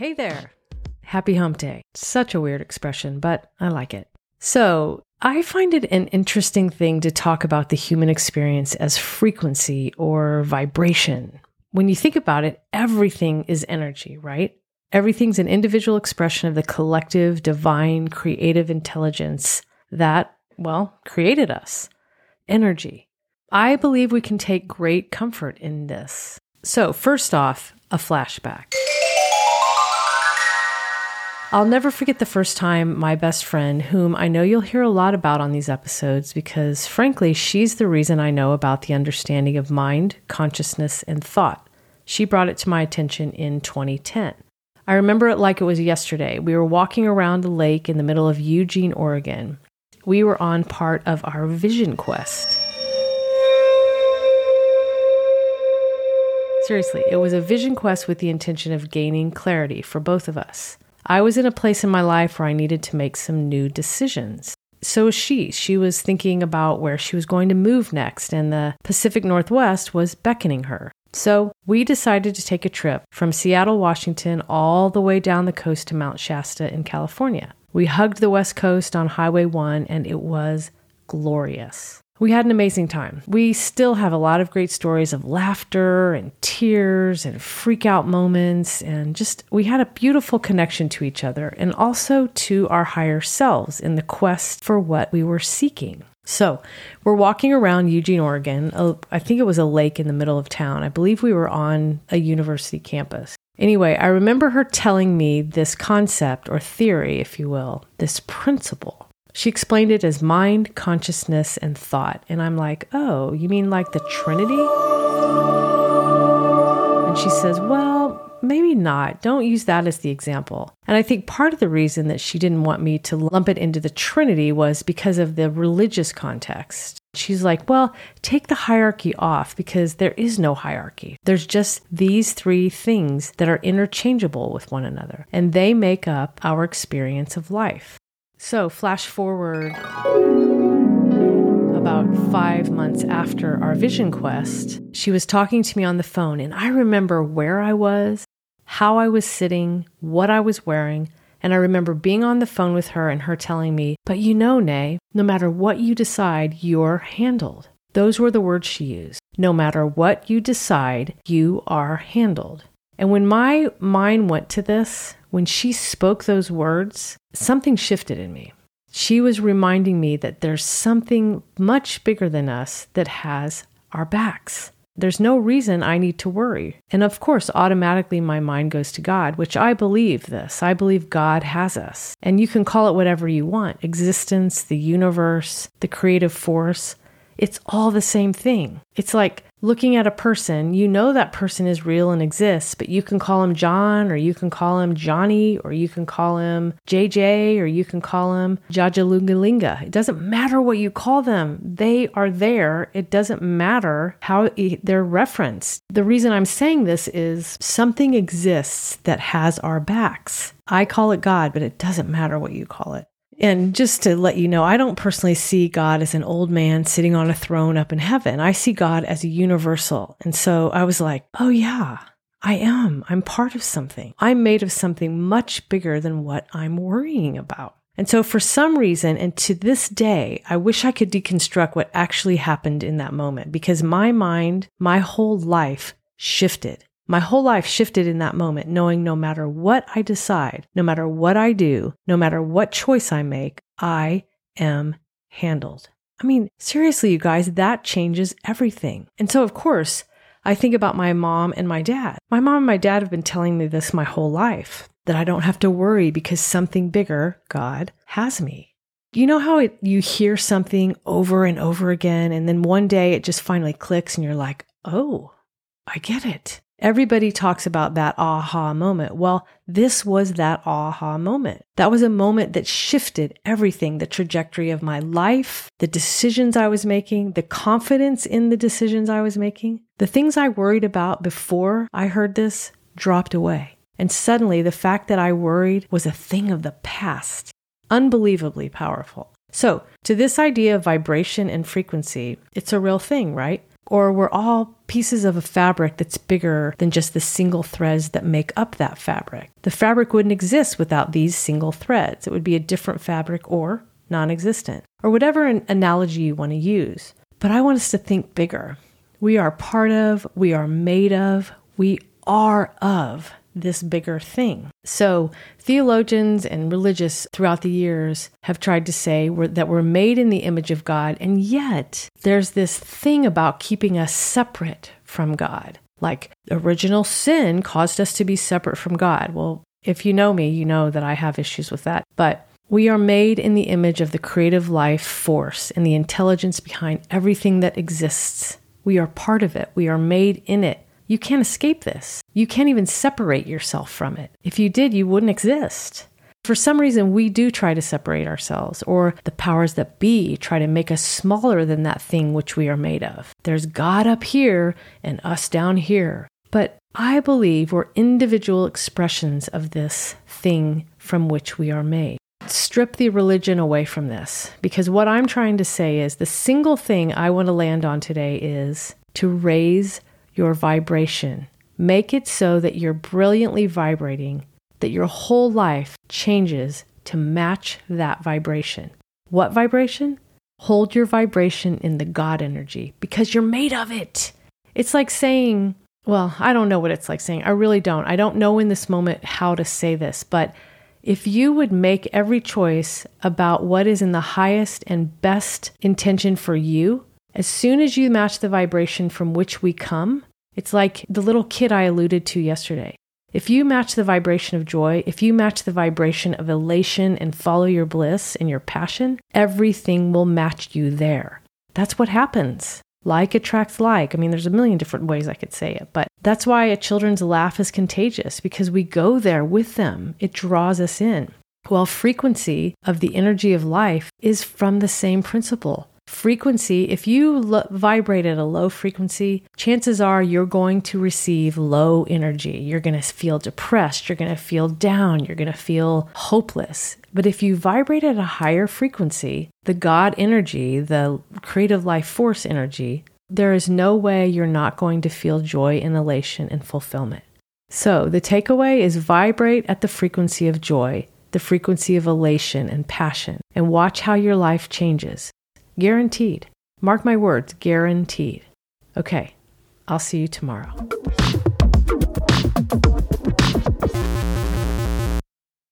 Hey there. Happy hump day. Such a weird expression, but I like it. So, I find it an interesting thing to talk about the human experience as frequency or vibration. When you think about it, everything is energy, right? Everything's an individual expression of the collective, divine, creative intelligence that, well, created us. Energy. I believe we can take great comfort in this. So, first off, a flashback. I'll never forget the first time my best friend, whom I know you'll hear a lot about on these episodes, because frankly, she's the reason I know about the understanding of mind, consciousness, and thought. She brought it to my attention in 2010. I remember it like it was yesterday. We were walking around a lake in the middle of Eugene, Oregon. We were on part of our vision quest. Seriously, it was a vision quest with the intention of gaining clarity for both of us. I was in a place in my life where I needed to make some new decisions. So was she. She was thinking about where she was going to move next, and the Pacific Northwest was beckoning her. So we decided to take a trip from Seattle, Washington, all the way down the coast to Mount Shasta in California. We hugged the West Coast on Highway 1, and it was glorious. We had an amazing time. We still have a lot of great stories of laughter and tears and freak out moments. And just, we had a beautiful connection to each other and also to our higher selves in the quest for what we were seeking. So, we're walking around Eugene, Oregon. I think it was a lake in the middle of town. I believe we were on a university campus. Anyway, I remember her telling me this concept or theory, if you will, this principle she explained it as mind, consciousness, and thought. And I'm like, oh, you mean like the Trinity? And she says, well, maybe not. Don't use that as the example. And I think part of the reason that she didn't want me to lump it into the Trinity was because of the religious context. She's like, well, take the hierarchy off because there is no hierarchy. There's just these three things that are interchangeable with one another, and they make up our experience of life. So, flash forward about five months after our vision quest, she was talking to me on the phone, and I remember where I was, how I was sitting, what I was wearing. And I remember being on the phone with her and her telling me, But you know, Nay, no matter what you decide, you're handled. Those were the words she used. No matter what you decide, you are handled. And when my mind went to this, when she spoke those words, something shifted in me. She was reminding me that there's something much bigger than us that has our backs. There's no reason I need to worry. And of course, automatically my mind goes to God, which I believe this. I believe God has us. And you can call it whatever you want existence, the universe, the creative force. It's all the same thing. It's like looking at a person, you know that person is real and exists, but you can call him John, or you can call him Johnny, or you can call him JJ, or you can call him Jajalungalinga. It doesn't matter what you call them, they are there. It doesn't matter how they're referenced. The reason I'm saying this is something exists that has our backs. I call it God, but it doesn't matter what you call it. And just to let you know, I don't personally see God as an old man sitting on a throne up in heaven. I see God as a universal. And so I was like, oh, yeah, I am. I'm part of something. I'm made of something much bigger than what I'm worrying about. And so, for some reason, and to this day, I wish I could deconstruct what actually happened in that moment because my mind, my whole life shifted. My whole life shifted in that moment, knowing no matter what I decide, no matter what I do, no matter what choice I make, I am handled. I mean, seriously, you guys, that changes everything. And so, of course, I think about my mom and my dad. My mom and my dad have been telling me this my whole life that I don't have to worry because something bigger, God, has me. You know how it, you hear something over and over again, and then one day it just finally clicks and you're like, oh, I get it. Everybody talks about that aha moment. Well, this was that aha moment. That was a moment that shifted everything the trajectory of my life, the decisions I was making, the confidence in the decisions I was making. The things I worried about before I heard this dropped away. And suddenly, the fact that I worried was a thing of the past. Unbelievably powerful. So, to this idea of vibration and frequency, it's a real thing, right? Or we're all pieces of a fabric that's bigger than just the single threads that make up that fabric. The fabric wouldn't exist without these single threads. It would be a different fabric or non existent, or whatever an analogy you want to use. But I want us to think bigger. We are part of, we are made of, we are of this bigger thing. So, theologians and religious throughout the years have tried to say we're, that we're made in the image of God, and yet there's this thing about keeping us separate from God. Like original sin caused us to be separate from God. Well, if you know me, you know that I have issues with that. But we are made in the image of the creative life force and the intelligence behind everything that exists. We are part of it, we are made in it. You can't escape this. You can't even separate yourself from it. If you did, you wouldn't exist. For some reason, we do try to separate ourselves, or the powers that be try to make us smaller than that thing which we are made of. There's God up here and us down here. But I believe we're individual expressions of this thing from which we are made. Strip the religion away from this, because what I'm trying to say is the single thing I want to land on today is to raise your vibration. Make it so that you're brilliantly vibrating, that your whole life changes to match that vibration. What vibration? Hold your vibration in the God energy because you're made of it. It's like saying, well, I don't know what it's like saying. I really don't. I don't know in this moment how to say this, but if you would make every choice about what is in the highest and best intention for you, as soon as you match the vibration from which we come, it's like the little kid I alluded to yesterday. If you match the vibration of joy, if you match the vibration of elation and follow your bliss and your passion, everything will match you there. That's what happens. Like attracts like. I mean, there's a million different ways I could say it, but that's why a children's laugh is contagious because we go there with them. It draws us in. Well, frequency of the energy of life is from the same principle frequency, if you lo- vibrate at a low frequency, chances are you're going to receive low energy. You're going to feel depressed. You're going to feel down. You're going to feel hopeless. But if you vibrate at a higher frequency, the God energy, the creative life force energy, there is no way you're not going to feel joy and elation and fulfillment. So the takeaway is vibrate at the frequency of joy, the frequency of elation and passion, and watch how your life changes. Guaranteed. Mark my words, guaranteed. Okay, I'll see you tomorrow.